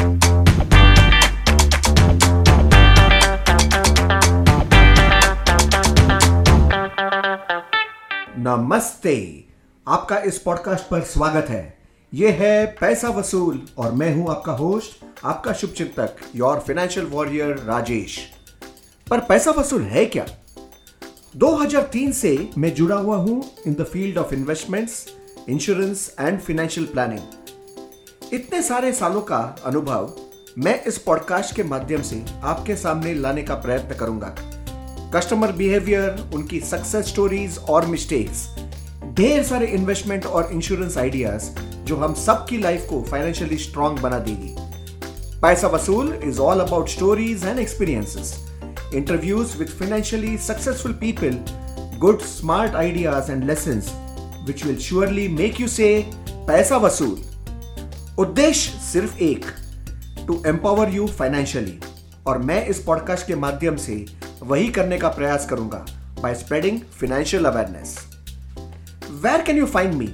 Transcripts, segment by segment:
नमस्ते। आपका इस पॉडकास्ट पर स्वागत है। ये है पैसा वसूल और मैं हूँ आपका होस्ट आपका शुभ चिंतक योर फाइनेंशियल वॉरियर राजेश। पर पैसा वसूल है क्या? 2003 से मैं जुड़ा हुआ हूँ in the field of investments insurance and financial planning इतने सारे सालों का अनुभव मैं इस पॉडकास्ट के माध्यम से आपके सामने लाने का प्रयत्न करूँगा। कस्टमर बिहेवियर उनकी सक्सेस स्टोरीज और मिस्टेक्स ढेर सारे इन्वेस्टमेंट और इंश्योरेंस आइडियाज़ जो हम सबकी लाइफ को फाइनेंशियली स्ट्रांग बना देगी। पैसा वसूल is all about stories and experiences interviews with financially successful people good smart ideas and lesson which will surely make you say पैसा वसूल। उद्देश्य सिर्फ़ एक टू एम्पावर यू फाइनेंशियली और मैं इस पॉडकास्ट के माध्यम से वही करने का प्रयास करूँगा by spreading financial awareness where can you find me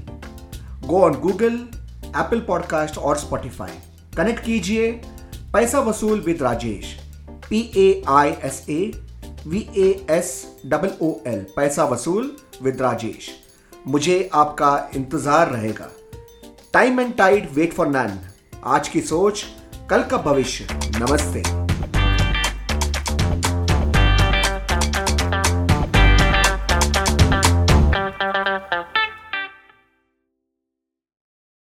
go on Google Apple podcast और स्पॉटिफाई कनेक्ट कीजिए पैसा वसूल with Rajesh. P A I S A V A S double O L पैसा वसूल विद राजेश. मुझे आपका इंतज़ार रहेगा। Time and tide wait for none आज की सोच कल का भविष्य। नमस्ते।